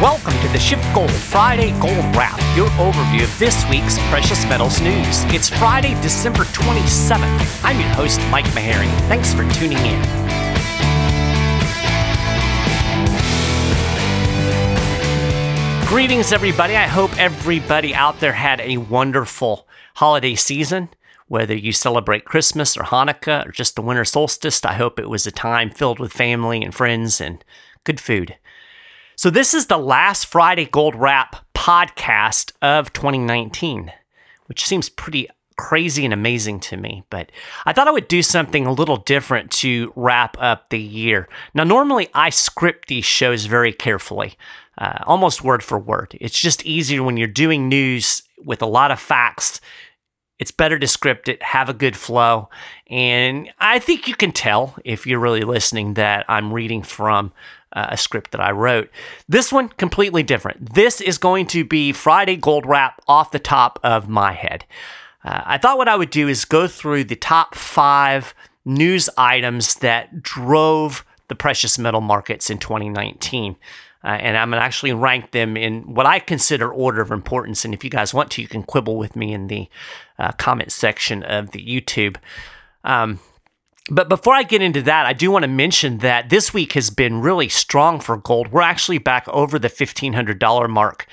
Welcome to the Schiffgold Friday Gold Wrap, your overview of this week's precious metals news. It's Friday, December 27th. I'm your host, Mike Maharrey. Thanks for tuning in. Greetings, everybody. I hope everybody out there had a wonderful holiday season. Whether you celebrate Christmas or Hanukkah or just the winter solstice, I hope it was a time filled with family and friends and good food. So, this is the last Friday Gold Wrap podcast of 2019, which seems pretty crazy and amazing to me. But I thought I would do something a little different to wrap up the year. Now, normally I script these shows very carefully uh, almost word for word. It's just easier when you're doing news with a lot of facts. It's better to script it, have a good flow. And I think you can tell if you're really listening that I'm reading from uh, a script that I wrote. This one, completely different. This is going to be Friday Gold Wrap off the top of my head. Uh, I thought what I would do is go through the top five news items that drove the precious metal markets in 2019. Uh, and I'm going to actually rank them in what I consider order of importance. And if you guys want to, you can quibble with me in the uh, comment section of the YouTube. Um, but before I get into that, I do want to mention that this week has been really strong for gold. We're actually back over the $1,500 mark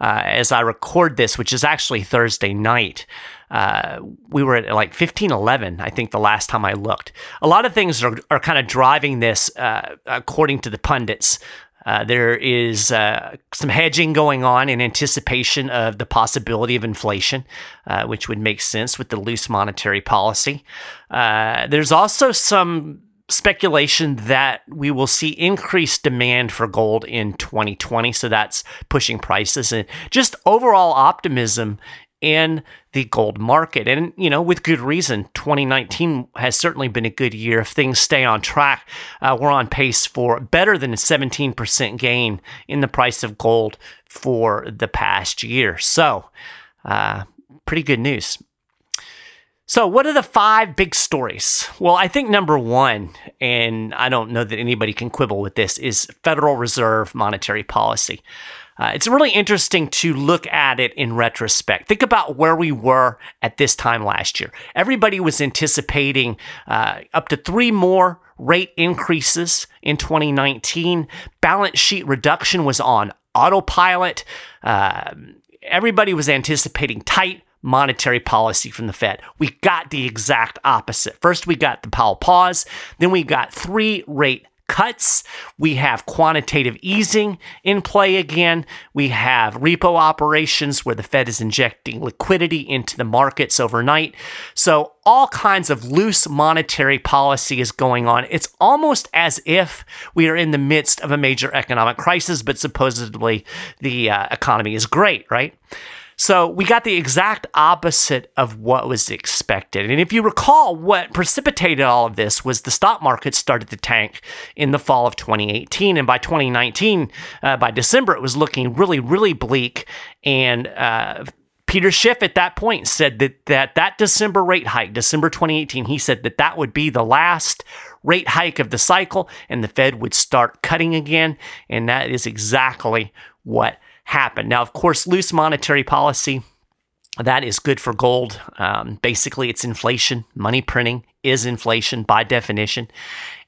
uh, as I record this, which is actually Thursday night. Uh, we were at like 1511, I think, the last time I looked. A lot of things are, are kind of driving this, uh, according to the pundits. Uh, there is uh, some hedging going on in anticipation of the possibility of inflation, uh, which would make sense with the loose monetary policy. Uh, there's also some speculation that we will see increased demand for gold in 2020. So that's pushing prices and just overall optimism in the gold market. And, you know, with good reason, 2019 has certainly been a good year. If things stay on track, uh, we're on pace for better than a 17% gain in the price of gold for the past year. So, uh, pretty good news. So, what are the five big stories? Well, I think number one, and I don't know that anybody can quibble with this, is Federal Reserve monetary policy. Uh, it's really interesting to look at it in retrospect. Think about where we were at this time last year. Everybody was anticipating uh, up to three more rate increases in 2019. Balance sheet reduction was on autopilot. Uh, everybody was anticipating tight monetary policy from the Fed. We got the exact opposite. First, we got the Powell pause, then we got three rate cuts. We have quantitative easing in play again. We have repo operations where the Fed is injecting liquidity into the markets overnight. So, all kinds of loose monetary policy is going on. It's almost as if we are in the midst of a major economic crisis, but supposedly the uh, economy is great, right? So we got the exact opposite of what was expected. And if you recall, what precipitated all of this was the stock market started to tank in the fall of 2018. And by 2019, uh, by December, it was looking really, really bleak. And uh, Peter Schiff at that point said that, that that December rate hike, December 2018, he said that that would be the last rate hike of the cycle and the Fed would start cutting again. And that is exactly what happen. Now, of course, loose monetary policy. That is good for gold. Um, basically, it's inflation. Money printing is inflation by definition.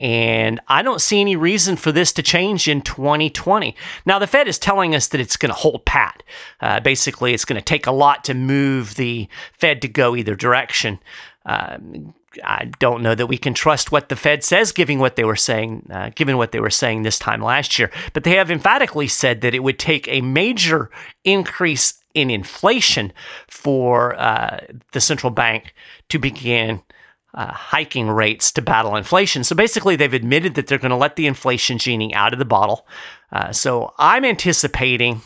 And I don't see any reason for this to change in 2020. Now, the Fed is telling us that it's going to hold pat. Uh, basically, it's going to take a lot to move the Fed to go either direction. Um, I don't know that we can trust what the Fed says, given what they were saying, uh, given what they were saying this time last year. But they have emphatically said that it would take a major increase in inflation for uh, the central bank to begin uh, hiking rates to battle inflation. So basically, they've admitted that they're going to let the inflation genie out of the bottle. Uh, so I'm anticipating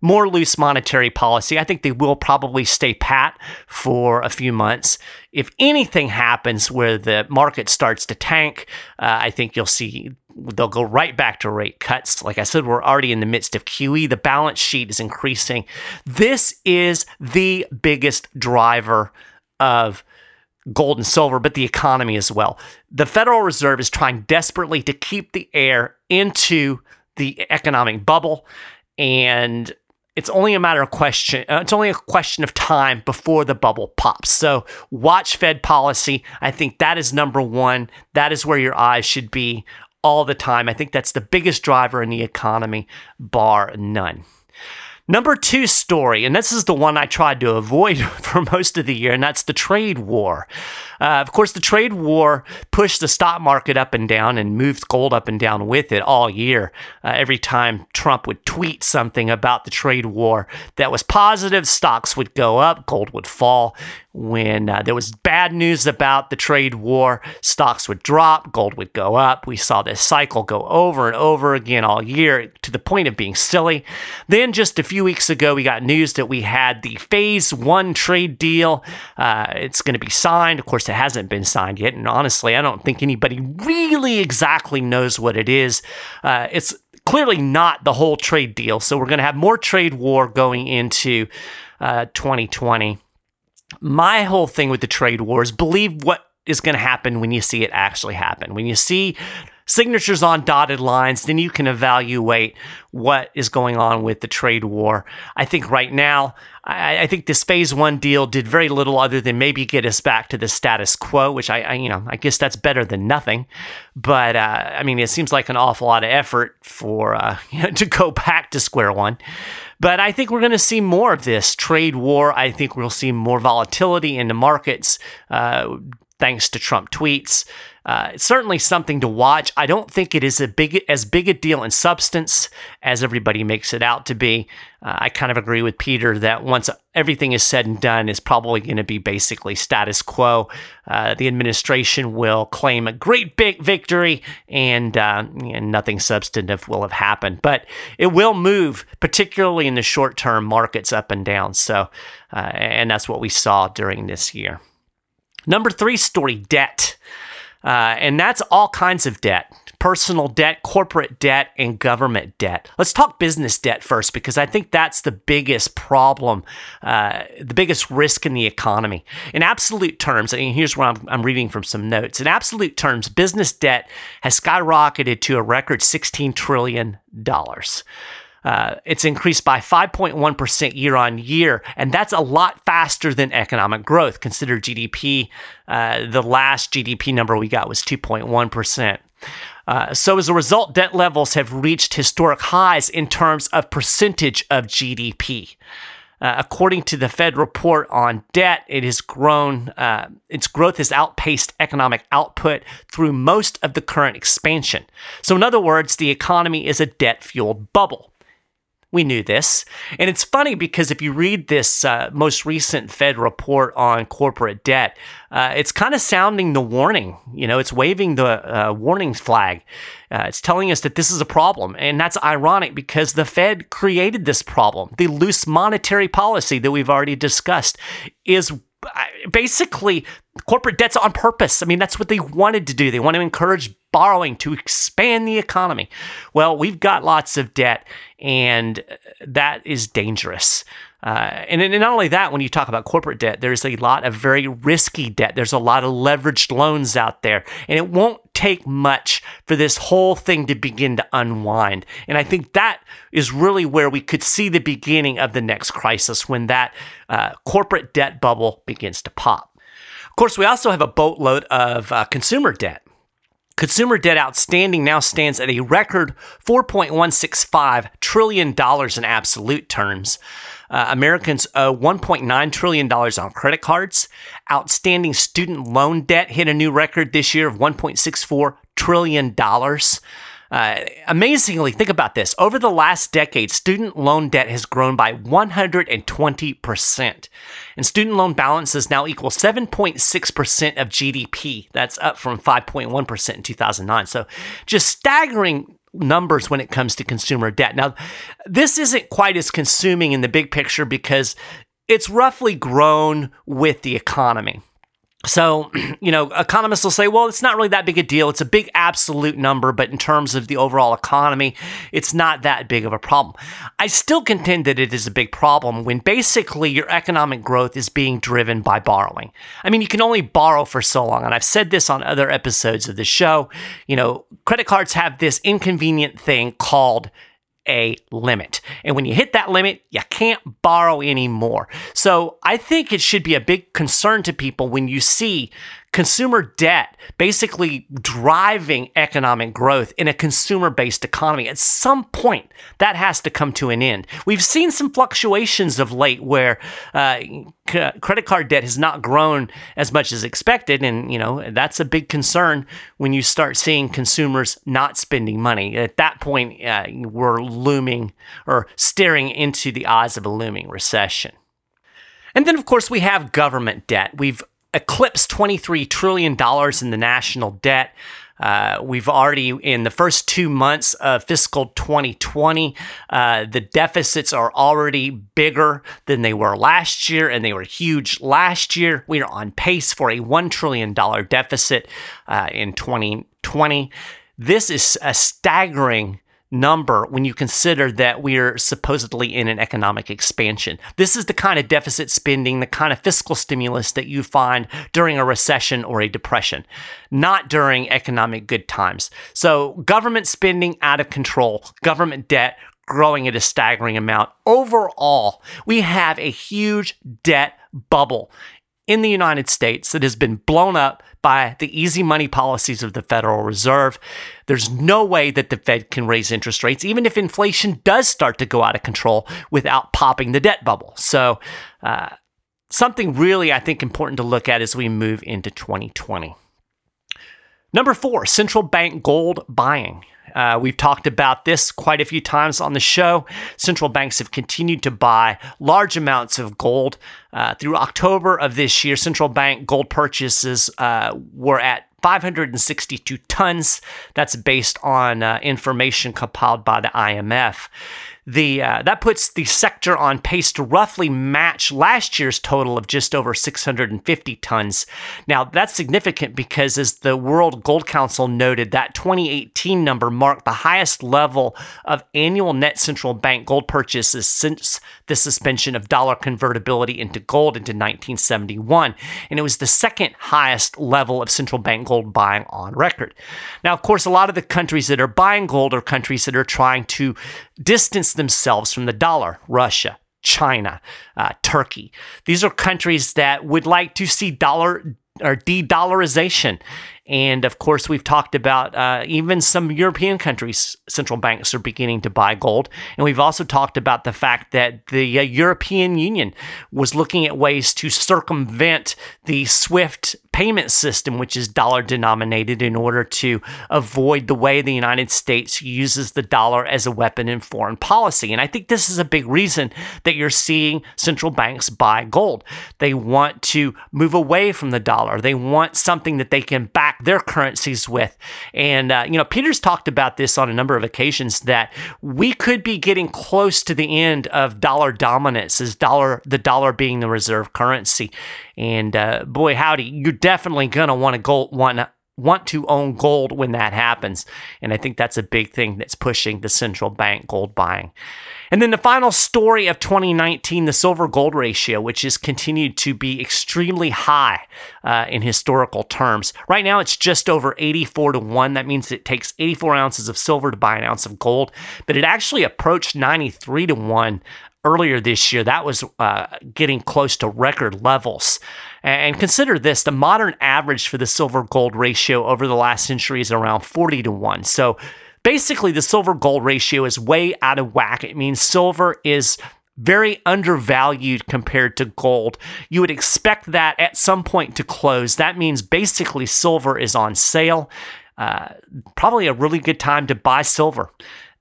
more loose monetary policy. I think they will probably stay pat for a few months. If anything happens where the market starts to tank, uh, I think you'll see they'll go right back to rate cuts. Like I said, we're already in the midst of QE. The balance sheet is increasing. This is the biggest driver of gold and silver, but the economy as well. The Federal Reserve is trying desperately to keep the air into the economic bubble and it's only a matter of question. Uh, it's only a question of time before the bubble pops. So watch Fed policy. I think that is number one. That is where your eyes should be all the time. I think that's the biggest driver in the economy, bar none. Number two story, and this is the one I tried to avoid for most of the year, and that's the trade war. Uh, of course, the trade war pushed the stock market up and down and moved gold up and down with it all year. Uh, every time Trump would tweet something about the trade war that was positive, stocks would go up, gold would fall. When uh, there was bad news about the trade war, stocks would drop, gold would go up. We saw this cycle go over and over again all year to the point of being silly. Then, just a few weeks ago, we got news that we had the phase one trade deal. Uh, it's going to be signed. Of course, it hasn't been signed yet. And honestly, I don't think anybody really exactly knows what it is. Uh, it's clearly not the whole trade deal. So we're going to have more trade war going into uh, 2020 my whole thing with the trade war is believe what is going to happen when you see it actually happen. When you see signatures on dotted lines, then you can evaluate what is going on with the trade war. I think right now, I, I, think this phase one deal did very little other than maybe get us back to the status quo, which I, I you know, I guess that's better than nothing. But uh, I mean, it seems like an awful lot of effort for uh, you know, to go back to square one. But I think we're going to see more of this trade war. I think we'll see more volatility in the markets uh, thanks to Trump tweets. Uh, it's certainly something to watch. I don't think it is a big as big a deal in substance as everybody makes it out to be. Uh, I kind of agree with Peter that once everything is said and done, it's probably going to be basically status quo. Uh, the administration will claim a great big victory, and, uh, and nothing substantive will have happened. But it will move, particularly in the short term markets, up and down. So, uh, and that's what we saw during this year. Number three story debt. Uh, and that's all kinds of debt personal debt, corporate debt, and government debt. Let's talk business debt first because I think that's the biggest problem, uh, the biggest risk in the economy. In absolute terms, and here's where I'm, I'm reading from some notes. In absolute terms, business debt has skyrocketed to a record $16 trillion. Uh, it's increased by 5.1% year on year, and that's a lot faster than economic growth. Consider GDP. Uh, the last GDP number we got was 2.1%. Uh, so, as a result, debt levels have reached historic highs in terms of percentage of GDP. Uh, according to the Fed report on debt, it has grown. Uh, its growth has outpaced economic output through most of the current expansion. So, in other words, the economy is a debt-fueled bubble. We knew this. And it's funny because if you read this uh, most recent Fed report on corporate debt, uh, it's kind of sounding the warning. You know, it's waving the uh, warning flag. Uh, it's telling us that this is a problem. And that's ironic because the Fed created this problem. The loose monetary policy that we've already discussed is basically corporate debt's on purpose. I mean, that's what they wanted to do. They want to encourage borrowing to expand the economy. Well, we've got lots of debt, and that is dangerous. Uh, and, and not only that, when you talk about corporate debt, there's a lot of very risky debt. There's a lot of leveraged loans out there, and it won't take much for this whole thing to begin to unwind. And I think that is really where we could see the beginning of the next crisis when that uh, corporate debt bubble begins to pop. Of course, we also have a boatload of uh, consumer debt. Consumer debt outstanding now stands at a record $4.165 trillion in absolute terms. Uh, Americans owe $1.9 trillion on credit cards. Outstanding student loan debt hit a new record this year of $1.64 trillion. Uh, amazingly, think about this. Over the last decade, student loan debt has grown by 120%. And student loan balances now equal 7.6% of GDP. That's up from 5.1% in 2009. So just staggering numbers when it comes to consumer debt. Now, this isn't quite as consuming in the big picture because it's roughly grown with the economy. So, you know, economists will say, well, it's not really that big a deal. It's a big absolute number, but in terms of the overall economy, it's not that big of a problem. I still contend that it is a big problem when basically your economic growth is being driven by borrowing. I mean, you can only borrow for so long. And I've said this on other episodes of the show. You know, credit cards have this inconvenient thing called a limit. And when you hit that limit, you can't borrow anymore. So I think it should be a big concern to people when you see consumer debt basically driving economic growth in a consumer based economy. At some point, that has to come to an end. We've seen some fluctuations of late where uh, c- credit card debt has not grown as much as expected. And, you know, that's a big concern when you start seeing consumers not spending money. At that point, uh, we're looming or staring into the eyes of a looming recession. And then, of course, we have government debt. We've eclipsed $23 trillion in the national debt. Uh, we've already, in the first two months of fiscal 2020, uh, the deficits are already bigger than they were last year, and they were huge last year. We are on pace for a $1 trillion deficit uh, in 2020. This is a staggering number when you consider that we're supposedly in an economic expansion. This is the kind of deficit spending, the kind of fiscal stimulus that you find during a recession or a depression, not during economic good times. So, government spending out of control, government debt growing at a staggering amount. Overall, we have a huge debt bubble in the United States that has been blown up by the easy money policies of the Federal Reserve. There's no way that the Fed can raise interest rates, even if inflation does start to go out of control without popping the debt bubble. So, uh, something really, I think, important to look at as we move into 2020. Number four, central bank gold buying. Uh, we've talked about this quite a few times on the show. Central banks have continued to buy large amounts of gold. Uh, through October of this year, central bank gold purchases uh, were at 562 tons. That's based on uh, information compiled by the IMF the uh, that puts the sector on pace to roughly match last year's total of just over 650 tons. Now that's significant because, as the World Gold Council noted, that 2018 number marked the highest level of annual net central bank gold purchases since the suspension of dollar convertibility into gold into 1971, and it was the second highest level of central bank gold buying on record. Now, of course, a lot of the countries that are buying gold are countries that are trying to distance themselves from the dollar Russia, China, uh, Turkey. These are countries that would like to see dollar or de dollarization and of course, we've talked about uh, even some European countries' central banks are beginning to buy gold. And we've also talked about the fact that the uh, European Union was looking at ways to circumvent the SWIFT payment system, which is dollar denominated, in order to avoid the way the United States uses the dollar as a weapon in foreign policy. And I think this is a big reason that you're seeing central banks buy gold. They want to move away from the dollar, they want something that they can back their currencies with. And, uh, you know, Peter's talked about this on a number of occasions that we could be getting close to the end of dollar dominance as dollar, the dollar being the reserve currency. And uh, boy, howdy, you're definitely going to want to go, want want to own gold when that happens. And I think that's a big thing that's pushing the central bank gold buying. And then the final story of 2019, the silver gold ratio, which has continued to be extremely high uh, in historical terms. Right now, it's just over 84 to 1. That means it takes 84 ounces of silver to buy an ounce of gold, but it actually approached 93 to 1 earlier this year. That was uh, getting close to record levels. And consider this the modern average for the silver gold ratio over the last century is around 40 to 1. So Basically, the silver gold ratio is way out of whack. It means silver is very undervalued compared to gold. You would expect that at some point to close. That means basically silver is on sale. Uh, probably a really good time to buy silver.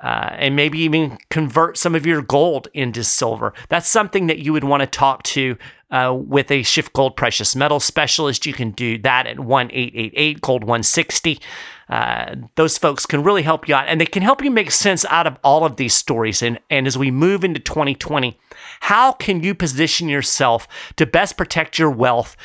Uh, and maybe even convert some of your gold into silver. That's something that you would want to talk to uh, with a Schiffgold precious metal specialist. You can do that at 1 888 Gold 160. Uh, those folks can really help you out and they can help you make sense out of all of these stories. And, and as we move into 2020, how can you position yourself to best protect your wealth?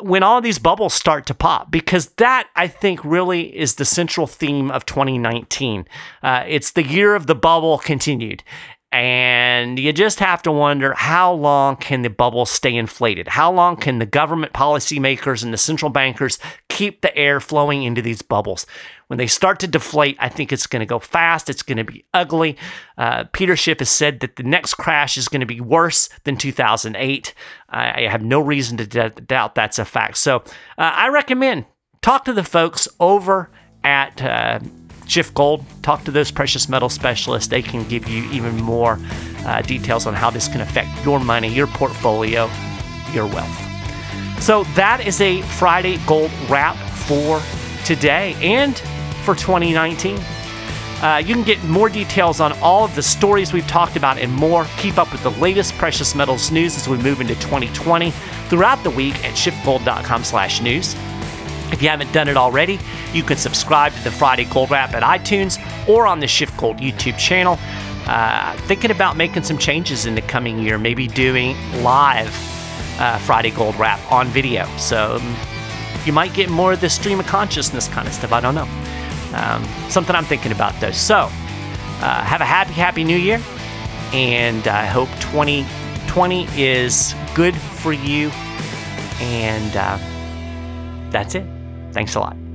When all these bubbles start to pop, because that I think really is the central theme of 2019. Uh, it's the year of the bubble continued. And you just have to wonder how long can the bubble stay inflated? How long can the government policymakers and the central bankers keep the air flowing into these bubbles? When they start to deflate, I think it's going to go fast. It's going to be ugly. Uh, Peter Schiff has said that the next crash is going to be worse than 2008. I, I have no reason to d- doubt that's a fact. So uh, I recommend talk to the folks over at. Uh, Schiffgold, talk to those precious metal specialists. They can give you even more uh, details on how this can affect your money, your portfolio, your wealth. So that is a Friday gold wrap for today and for 2019. Uh, you can get more details on all of the stories we've talked about and more. Keep up with the latest precious metals news as we move into 2020 throughout the week at schiffgold.com/news. If you haven't done it already, you can subscribe to the Friday Gold Wrap at iTunes or on the Schiffgold YouTube channel. Uh, thinking about making some changes in the coming year, maybe doing live uh, Friday Gold Wrap on video. So um, you might get more of the stream of consciousness kind of stuff. I don't know. Um, something I'm thinking about though. So uh, have a happy, happy new year. And I hope 2020 is good for you. And uh, that's it. Thanks a lot.